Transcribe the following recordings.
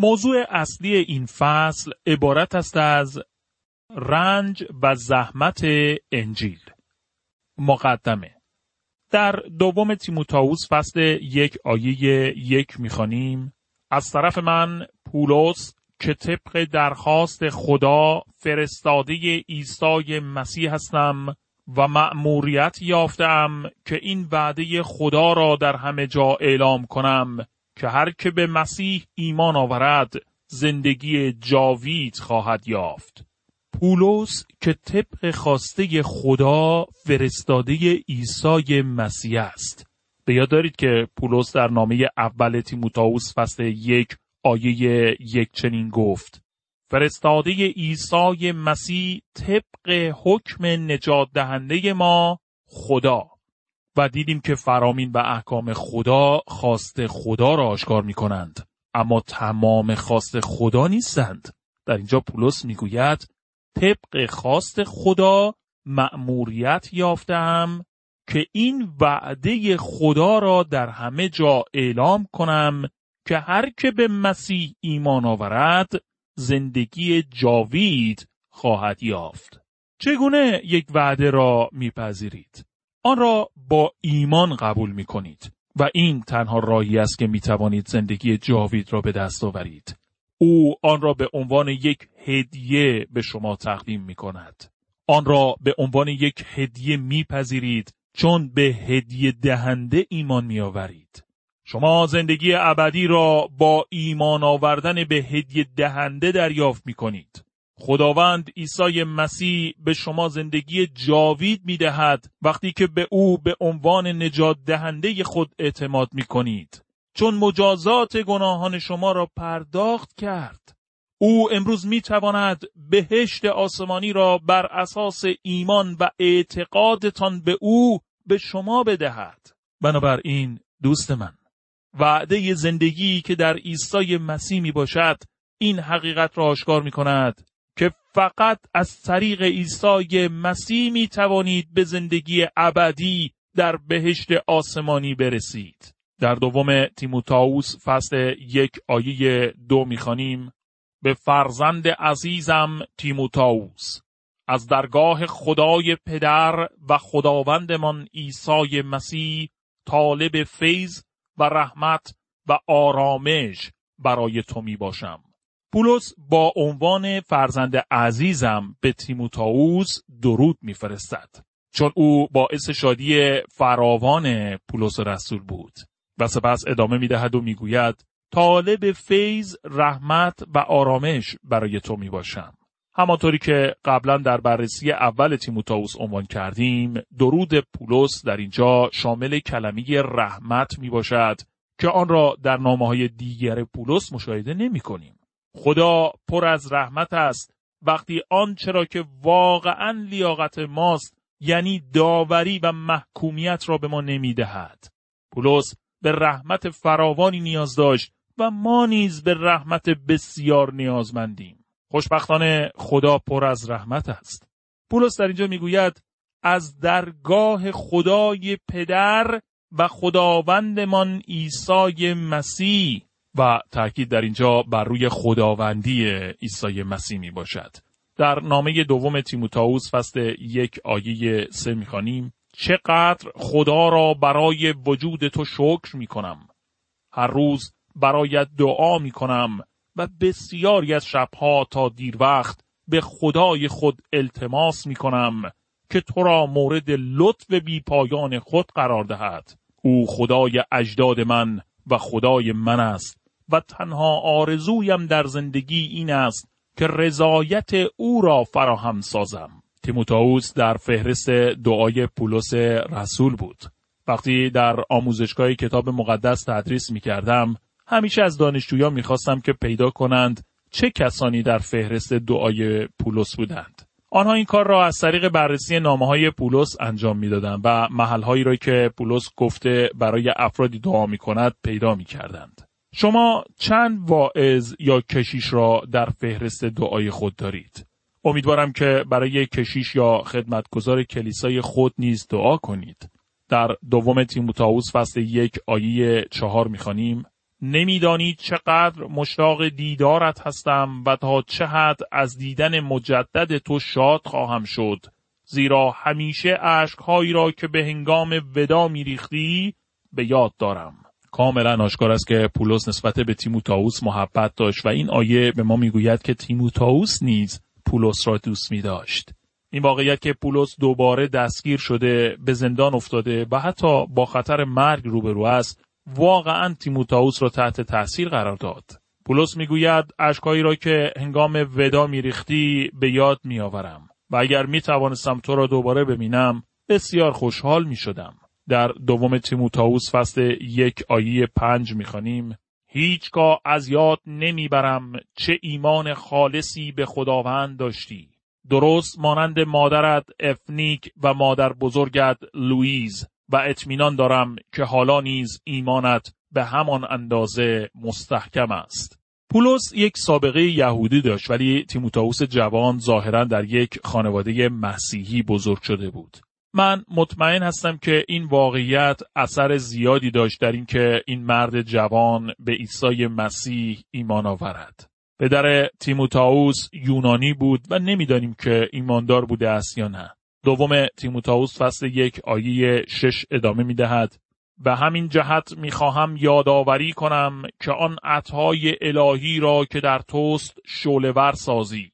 موضوع اصلی این فصل عبارت است از رنج و زحمت انجیل. مقدمه. در دوم تیموتائوس فصل یک آیه یک می‌خوانیم. از طرف من پولس که طبق درخواست خدا فرستاده عیسی مسیح هستم و مأموریت یافتم که این وعده خدا را در همه جا اعلام کنم که هر که به مسیح ایمان آورد زندگی جاوید خواهد یافت. پولس که طبق خواسته خدا فرستاده عیسی مسیح است. به یاد دارید که پولس در نامه اول تیموتائوس فصل یک آیه یک چنین گفت فرستاده عیسی مسیح طبق حکم نجات دهنده ما خدا و دیدیم که فرامین و احکام خدا خواست خدا را آشکار می کنند. اما تمام خواست خدا نیستند. در اینجا پولس می‌گوید طبق خواست خدا مأموریت یافتم که این وعده خدا را در همه جا اعلام کنم که هر که به مسیح ایمان آورد زندگی جاوید خواهد یافت. چگونه یک وعده را میپذیرید؟ آن را با ایمان قبول می کنید و این تنها راهی است که می توانید زندگی جاوید را به دست آورید. او آن را به عنوان یک هدیه به شما تقدیم می کند. آن را به عنوان یک هدیه میپذیرید چون به هدیه دهنده ایمان می آورید. شما زندگی ابدی را با ایمان آوردن به هدیه دهنده دریافت می کنید. خداوند عیسی مسیح به شما زندگی جاوید می دهد وقتی که به او به عنوان نجات دهنده خود اعتماد می کنید. چون مجازات گناهان شما را پرداخت کرد. او امروز می تواند بهشت آسمانی را بر اساس ایمان و اعتقادتان به او به شما بدهد. بنابراین دوست من وعده زندگی که در عیسی مسیح می باشد این حقیقت را آشکار می کند فقط از طریق عیسی مسیح می توانید به زندگی ابدی در بهشت آسمانی برسید. در دوم تیموتائوس فصل یک آیه دو می‌خوانیم به فرزند عزیزم تیموتائوس از درگاه خدای پدر و خداوندمان عیسی مسیح طالب فیض و رحمت و آرامش برای تو می باشم. پولس با عنوان فرزند عزیزم به تیموتائوس درود میفرستد چون او باعث شادی فراوان پولس رسول بود و سپس ادامه می‌دهد و می‌گوید طالب فیض رحمت و آرامش برای تو می باشم. همانطوری که قبلا در بررسی اول تیموتائوس عنوان کردیم درود پولس در اینجا شامل کلمه رحمت می باشد که آن را در نامه های دیگر پولس مشاهده نمی کنیم. خدا پر از رحمت است وقتی آنچه را که واقعا لیاقت ماست یعنی داوری و محکومیت را به ما نمی‌دهد. پولس به رحمت فراوانی نیاز داشت و ما نیز به رحمت بسیار نیازمندیم. خوشبختانه خدا پر از رحمت است. پولس در اینجا می‌گوید از درگاه خدای پدر و خداوندمان عیسی مسیح و تاکید در اینجا بر روی خداوندی عیسی مسیح می باشد. در نامه دوم تیموتائوس فصل یک آیه سه می‌خوانیم چقدر خدا را برای وجود تو شکر می کنم. هر روز برایت دعا می کنم و بسیاری از شبها تا دیر وقت به خدای خود التماس می کنم که تو را مورد لطف بی پایان خود قرار دهد. او خدای اجداد من و خدای من است و تنها آرزویم در زندگی این است که رضایت او را فراهم سازم. تیموتائوس در فهرست دعای پولس رسول بود. وقتی در آموزشگاه کتاب مقدس تدریس می کردم، همیشه از دانشجویان می‌خواستم که پیدا کنند چه کسانی در فهرست دعای پولس بودند. آنها این کار را از طریق بررسی نامه های پولس انجام می‌دادند و محلهایی را که پولس گفته برای افرادی دعا می کند پیدا می کردند. شما چند واعظ یا کشیش را در فهرست دعای خود دارید؟ امیدوارم که برای کشیش یا خدمتگزار کلیسای خود نیز دعا کنید. در دوم تیموتائوس فصل یک آیه چهار می‌خوانیم نمی‌دانید چقدر مشتاق دیدارت هستم و تا چه حد از دیدن مجدد تو شاد خواهم شد زیرا همیشه عشقهایی را که به هنگام ودا میریختی به یاد دارم کاملا آشکار است که پولس نسبت به تیموتائوس محبت داشت و این آیه به ما می‌گوید که تیموتائوس نیز پولس را دوست می داشت. این واقعیت که پولس دوباره دستگیر شده به زندان افتاده و حتی با خطر مرگ روبرو است واقعا تیموتائوس را تحت تاثیر قرار داد. پولس می‌گوید اشکایی را که هنگام ودا میریختی به یاد میآورم و اگر می توانستم تو را دوباره ببینم بسیار خوشحال می شدم. در دوم تیموتائوس فصل یک آیه پنج می‌خوانیم هیچگاه از یاد نمی‌برم چه ایمان خالصی به خداوند داشتی. درست مانند مادرت افنیک و مادر بزرگت لویز و اطمینان دارم که حالا نیز ایمانت به همان اندازه مستحکم است. پولس یک سابقه یهودی داشت ولی تیموتائوس جوان ظاهرا در یک خانواده مسیحی بزرگ شده بود. من مطمئن هستم که این واقعیت اثر زیادی داشت در اینکه این مرد جوان به عیسی مسیح ایمان آورد. پدر تیموتائوس یونانی بود و نمی‌دانیم که ایماندار بوده است یا نه. دوم تیموتائوس فصل یک آیه شش ادامه می دهد. به همین جهت می‌خواهم یادآوری کنم که آن عطای الهی را که در توست شولور سازی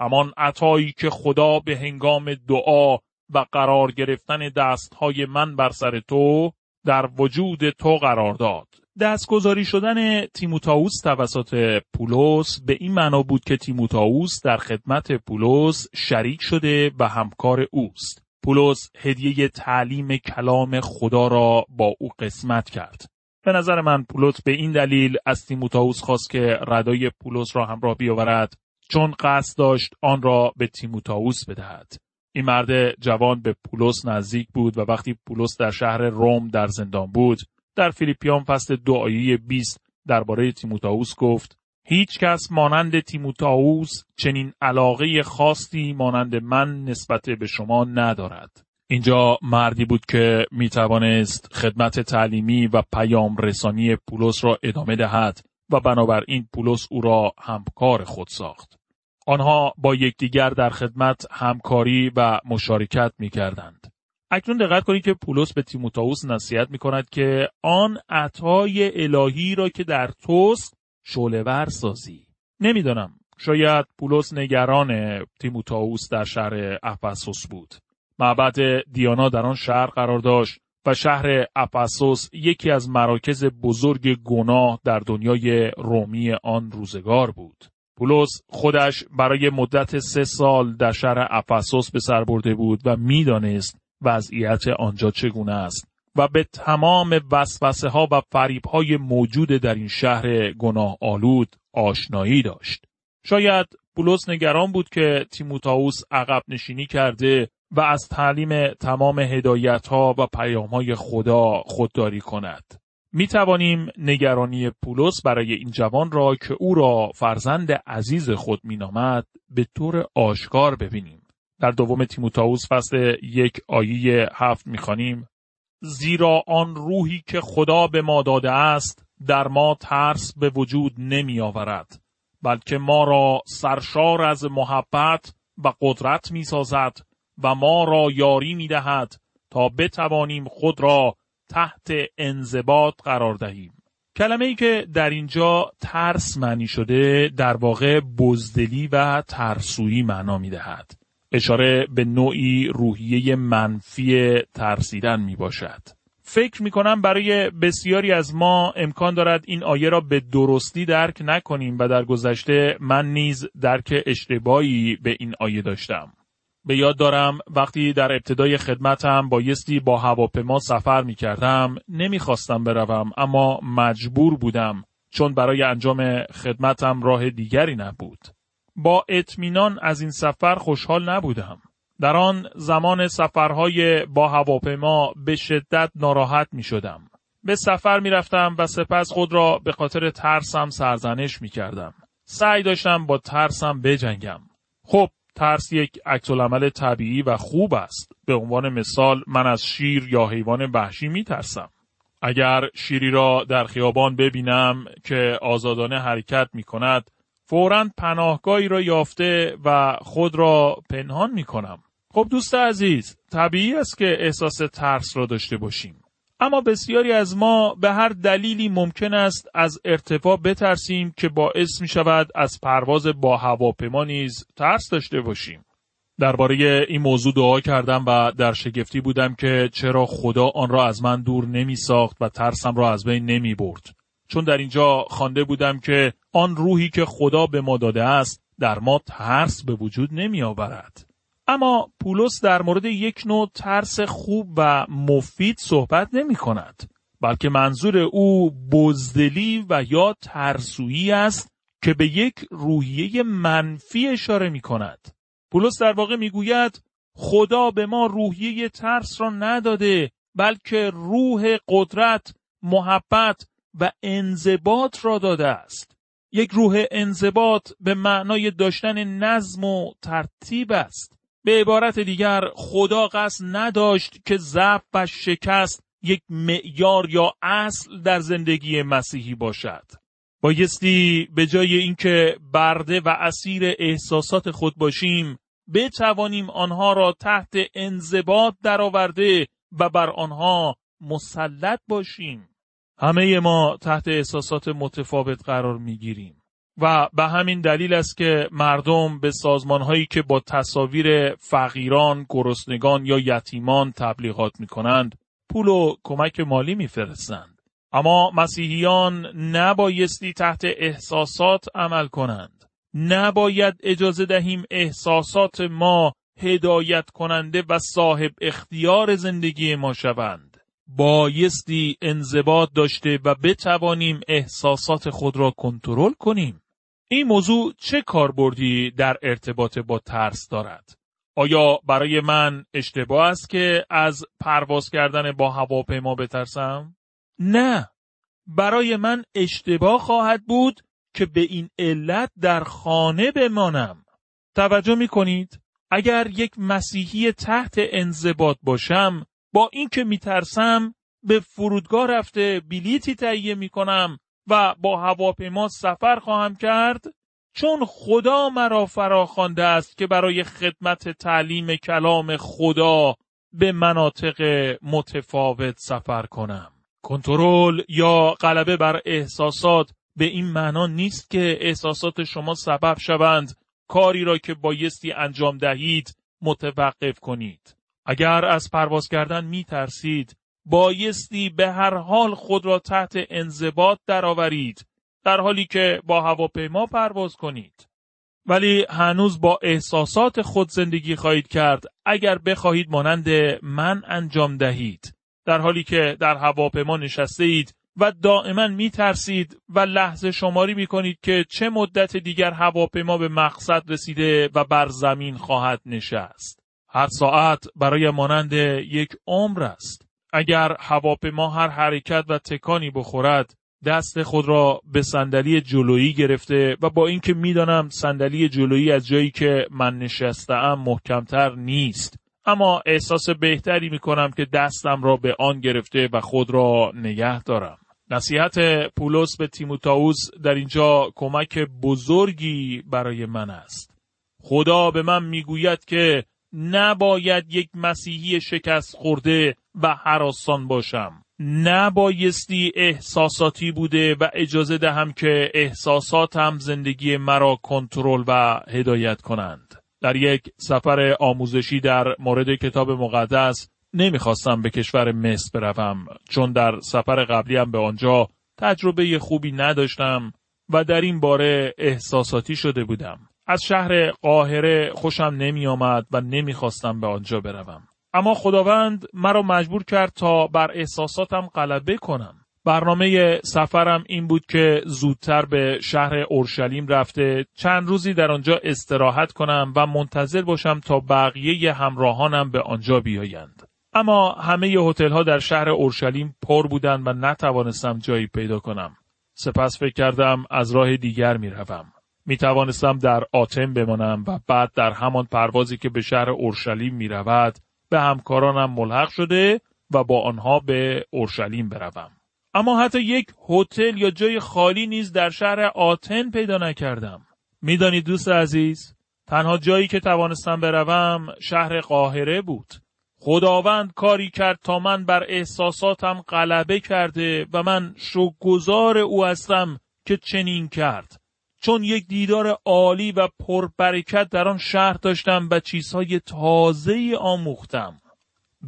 همان عطایی که خدا به هنگام دعا و قرار گرفتن دستهای من بر سر تو در وجود تو قرار داد. دستگذاری شدن تیموتائوس توسط پولس به این معنا بود که تیموتائوس در خدمت پولس شریک شده و همکار اوست. پولس هدیه تعلیم کلام خدا را با او قسمت کرد. به نظر من پولس به این دلیل از تیموتائوس خواست که ردای پولس را همراه بیاورد چون قصد داشت آن را به تیموتائوس بدهد. این مرد جوان به پولس نزدیک بود و وقتی پولس در شهر روم در زندان بود در فیلیپیان فصل آیه 20 درباره تیموتائوس گفت هیچ کس مانند تیموتائوس چنین علاقه خاصی مانند من نسبت به شما ندارد. اینجا مردی بود که می توانست خدمت تعلیمی و پیام رسانی پولس را ادامه دهد و بنابراین پولس او را همکار خود ساخت. آنها با یکدیگر در خدمت همکاری و مشارکت می کردند. اکنون دقت کنید که پولس به تیموتائوس نصیحت می کند که آن عطای الهی را که در توست شعله سازی. نمی‌دانم شاید پولس نگران تیموتائوس در شهر افسوس بود. معبد دیانا در آن شهر قرار داشت و شهر افسوس یکی از مراکز بزرگ گناه در دنیای رومی آن روزگار بود. پولس خودش برای مدت سه سال در شهر افسوس به سر برده بود و می‌دانست وضعیت آنجا چگونه است و به تمام وسوسه ها و فریب های موجود در این شهر گناه آلود آشنایی داشت. شاید پولس نگران بود که تیموتائوس عقب نشینی کرده و از تعلیم تمام هدایت ها و پیام های خدا خودداری کند. می توانیم نگرانی پولس برای این جوان را که او را فرزند عزیز خود می نامد به طور آشکار ببینیم. در دوم تیموتائوس فصل یک آیه هفت می خانیم. زیرا آن روحی که خدا به ما داده است در ما ترس به وجود نمی آورد بلکه ما را سرشار از محبت و قدرت می سازد و ما را یاری می دهد تا بتوانیم خود را تحت انضباط قرار دهیم. کلمه ای که در اینجا ترس معنی شده در واقع بزدلی و ترسویی معنا می دهد. اشاره به نوعی روحیه منفی ترسیدن می باشد. فکر می کنم برای بسیاری از ما امکان دارد این آیه را به درستی درک نکنیم و در گذشته من نیز درک اشتباهی به این آیه داشتم. به یاد دارم وقتی در ابتدای خدمتم بایستی با هواپیما سفر می کردم نمی خواستم بروم اما مجبور بودم چون برای انجام خدمتم راه دیگری نبود. با اطمینان از این سفر خوشحال نبودم. در آن زمان سفرهای با هواپیما به شدت ناراحت می شدم. به سفر می رفتم و سپس خود را به خاطر ترسم سرزنش می کردم. سعی داشتم با ترسم بجنگم. خب ترس یک عکسالعمل طبیعی و خوب است. به عنوان مثال من از شیر یا حیوان وحشی می ترسم. اگر شیری را در خیابان ببینم که آزادانه حرکت می کند فورا پناهگاهی را یافته و خود را پنهان می کنم. خب دوست عزیز طبیعی است که احساس ترس را داشته باشیم. اما بسیاری از ما به هر دلیلی ممکن است از ارتفاع بترسیم که باعث می شود از پرواز با هواپیما نیز ترس داشته باشیم. درباره این موضوع دعا کردم و در شگفتی بودم که چرا خدا آن را از من دور نمی ساخت و ترسم را از بین نمی برد. چون در اینجا خوانده بودم که آن روحی که خدا به ما داده است در ما ترس به وجود نمی آورد. اما پولس در مورد یک نوع ترس خوب و مفید صحبت نمی کند. بلکه منظور او بزدلی و یا ترسویی است که به یک روحیه منفی اشاره می کند. پولس در واقع می گوید خدا به ما روحیه ترس را نداده بلکه روح قدرت، محبت و انضباط را داده است. یک روح انضباط به معنای داشتن نظم و ترتیب است. به عبارت دیگر خدا قصد نداشت که ضعف و شکست یک معیار یا اصل در زندگی مسیحی باشد. بایستی به جای اینکه برده و اسیر احساسات خود باشیم بتوانیم آنها را تحت انضباط درآورده و بر آنها مسلط باشیم. همه ما تحت احساسات متفاوت قرار می گیریم. و به همین دلیل است که مردم به سازمان هایی که با تصاویر فقیران، گرسنگان یا یتیمان تبلیغات می کنند پول و کمک مالی میفرستند. اما مسیحیان نبایستی تحت احساسات عمل کنند. نباید اجازه دهیم احساسات ما هدایت کننده و صاحب اختیار زندگی ما شوند. بایستی انضباط داشته و بتوانیم احساسات خود را کنترل کنیم. این موضوع چه کاربردی در ارتباط با ترس دارد؟ آیا برای من اشتباه است که از پرواز کردن با هواپیما بترسم؟ نه. برای من اشتباه خواهد بود که به این علت در خانه بمانم. توجه می کنید؟ اگر یک مسیحی تحت انضباط باشم با اینکه میترسم به فرودگاه رفته بلیتی تهیه می کنم و با هواپیما سفر خواهم کرد چون خدا مرا فراخوانده است که برای خدمت تعلیم کلام خدا به مناطق متفاوت سفر کنم. کنترل یا غلبه بر احساسات به این معنا نیست که احساسات شما سبب شوند کاری را که بایستی انجام دهید متوقف کنید. اگر از پرواز کردن می ترسید بایستی به هر حال خود را تحت انضباط درآورید در حالی که با هواپیما پرواز کنید ولی هنوز با احساسات خود زندگی خواهید کرد اگر بخواهید مانند من انجام دهید در حالی که در هواپیما نشسته اید و دائما می ترسید و لحظه شماری می کنید که چه مدت دیگر هواپیما به مقصد رسیده و بر زمین خواهد نشست. هر ساعت برای مانند یک عمر است. اگر هواپیما هر حرکت و تکانی بخورد دست خود را به صندلی جلویی گرفته و با اینکه می‌دانم صندلی جلویی از جایی که من نشستم محکمتر نیست. اما احساس بهتری می کنم که دستم را به آن گرفته و خود را نگه دارم. نصیحت پولس به تیموتائوس در اینجا کمک بزرگی برای من است. خدا به من می‌گوید که نباید یک مسیحی شکست خورده و حراسان باشم. نبایستی احساساتی بوده و اجازه دهم که احساساتم زندگی مرا کنترل و هدایت کنند. در یک سفر آموزشی در مورد کتاب مقدس نمی‌خواستم به کشور مصر بروم چون در سفر قبلیم به آنجا تجربه خوبی نداشتم و در این باره احساساتی شده بودم. از شهر قاهره خوشم نمی آمد و نمی‌خواستم به آنجا بروم. اما خداوند مرا مجبور کرد تا بر احساساتم غلبه کنم. برنامه سفرم این بود که زودتر به شهر اورشلیم رفته چند روزی در آنجا استراحت کنم و منتظر باشم تا بقیه همراهانم به آنجا بیایند. اما همه هتل ها در شهر اورشلیم پر بودند و نتوانستم جایی پیدا کنم. سپس فکر کردم از راه دیگر می روم. می توانستم در آتن بمانم و بعد در همان پروازی که به شهر اورشلیم می رود به همکارانم ملحق شده و با آنها به اورشلیم بروم. اما حتی یک هتل یا جای خالی نیز در شهر آتن پیدا نکردم. می‌دانید دوست عزیز، تنها جایی که توانستم بروم شهر قاهره بود. خداوند کاری کرد تا من بر احساساتم غلبه کرده و من شکرگزار او هستم که چنین کرد. چون یک دیدار عالی و پربرکت در آن شهر داشتم و چیزهای تازه آموختم.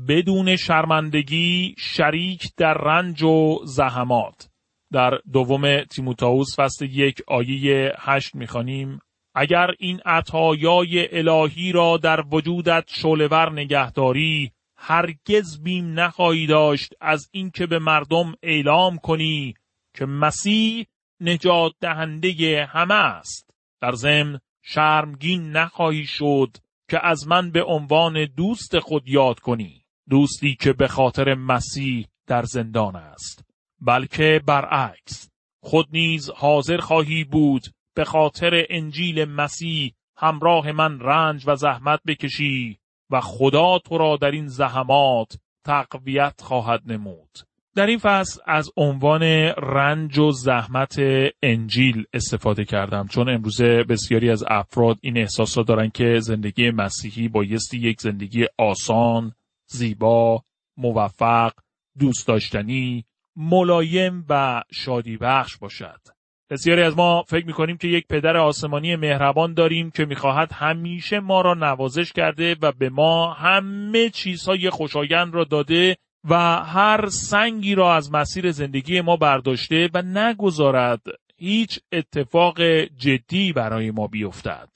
بدون شرمندگی شریک در رنج و زحمات در دوم تیموتائوس فصل یک آیه هشت می‌خوانیم اگر این عطایای الهی را در وجودت شولور نگهداری هرگز بیم نخواهی داشت از اینکه به مردم اعلام کنی که مسیح نجات دهنده همه است در ضمن شرمگین نخواهی شد که از من به عنوان دوست خود یاد کنی دوستی که به خاطر مسیح در زندان است بلکه برعکس خود نیز حاضر خواهی بود به خاطر انجیل مسیح همراه من رنج و زحمت بکشی و خدا تو را در این زحمات تقویت خواهد نمود. در این فصل از عنوان رنج و زحمت انجیل استفاده کردم چون امروزه بسیاری از افراد این احساس را دارن که زندگی مسیحی بایستی یک زندگی آسان، زیبا، موفق، دوست داشتنی، ملایم و شادی بخش باشد. بسیاری از ما فکر می‌کنیم که یک پدر آسمانی مهربان داریم که می‌خواهد همیشه ما را نوازش کرده و به ما همه چیزهای خوشایند را داده و هر سنگی را از مسیر زندگی ما برداشته و نگذارد هیچ اتفاق جدی برای ما بیفتد.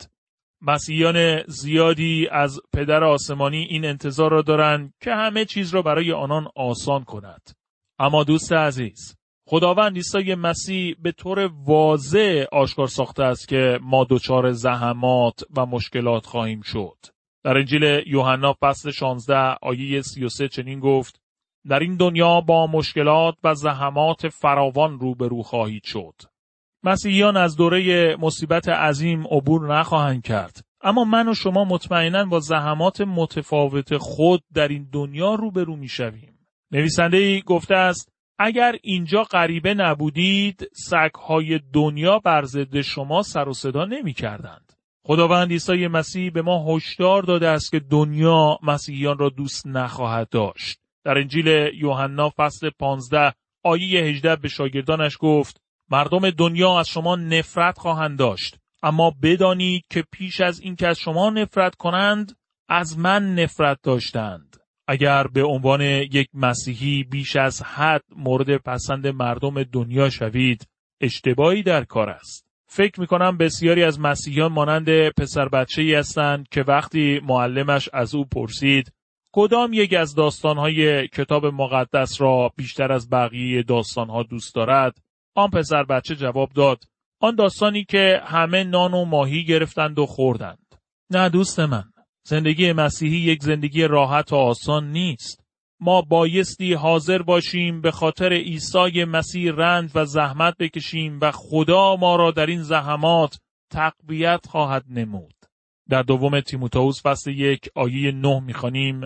مسیحیان زیادی از پدر آسمانی این انتظار را دارند که همه چیز را برای آنان آسان کند. اما دوست عزیز، خداوند عیسی مسیح به طور واضح آشکار ساخته است که ما دچار زحمات و مشکلات خواهیم شد. در انجیل یوحنا فصل 16 آیه 33 چنین گفت: در این دنیا با مشکلات و زحمات فراوان روبرو خواهید شد. مسیحیان از دوره مصیبت عظیم عبور نخواهند کرد اما من و شما مطمئنا با زحمات متفاوت خود در این دنیا روبرو می‌شویم نویسنده ای گفته است اگر اینجا غریبه نبودید سگهای دنیا بر ضد شما سر و صدا نمی کردند. خداوند عیسی مسیح به ما هشدار داده است که دنیا مسیحیان را دوست نخواهد داشت. در انجیل یوحنا فصل 15 آیه 18 به شاگردانش گفت مردم دنیا از شما نفرت خواهند داشت اما بدانید که پیش از اینکه از شما نفرت کنند از من نفرت داشتند. اگر به عنوان یک مسیحی بیش از حد مورد پسند مردم دنیا شوید اشتباهی در کار است. فکر می کنم بسیاری از مسیحیان مانند پسر بچه ای هستند که وقتی معلمش از او پرسید کدام یک از داستانهای کتاب مقدس را بیشتر از بقیه داستانها دوست دارد آن پسر بچه جواب داد آن داستانی که همه نان و ماهی گرفتند و خوردند. نه دوست من. زندگی مسیحی یک زندگی راحت و آسان نیست. ما بایستی حاضر باشیم به خاطر عیسی مسیح رنج و زحمت بکشیم و خدا ما را در این زحمات تقویت خواهد نمود. در دوم تیموتائوس فصل یک آیه نه می‌خوانیم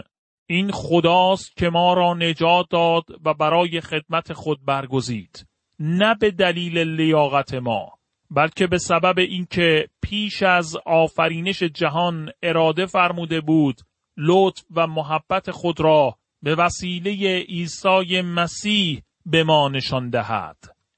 این خداست که ما را نجات داد و برای خدمت خود برگزید. نه به دلیل لیاقت ما بلکه به سبب اینکه پیش از آفرینش جهان اراده فرموده بود لطف و محبت خود را به وسیله عیسی مسیح به ما نشان دهد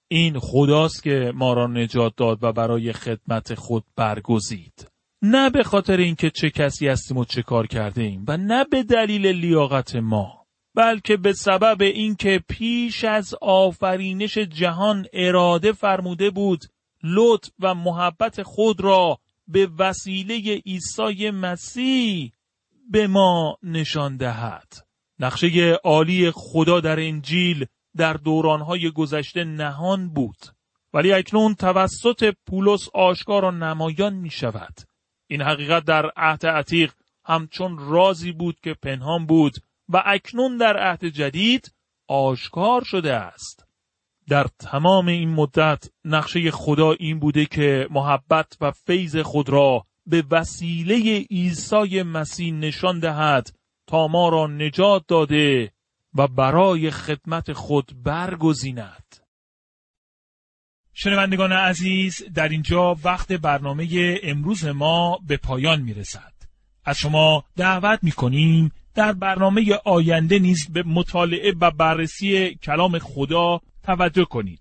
این خداست که ما را نجات داد و برای خدمت خود برگزید نه به خاطر اینکه چه کسی هستیم و چه کار کرده ایم و نه به دلیل لیاقت ما بلکه به سبب اینکه پیش از آفرینش جهان اراده فرموده بود لطف و محبت خود را به وسیله عیسی مسیح به ما نشان دهد. نقشه عالی خدا در انجیل در دورانهای گذشته نهان بود ولی اکنون توسط پولس آشکار و نمایان می شود. این حقیقت در عهد عتیق همچون رازی بود که پنهان بود و اکنون در عهد جدید آشکار شده است. در تمام این مدت نقشه خدا این بوده که محبت و فیض خود را به وسیله عیسی مسیح نشان دهد تا ما را نجات داده و برای خدمت خود برگزیند. شنوندگان عزیز در اینجا وقت برنامه امروز ما به پایان می رسد. از شما دعوت می کنیم در برنامه آینده نیز به مطالعه و بررسی کلام خدا توجه کنید.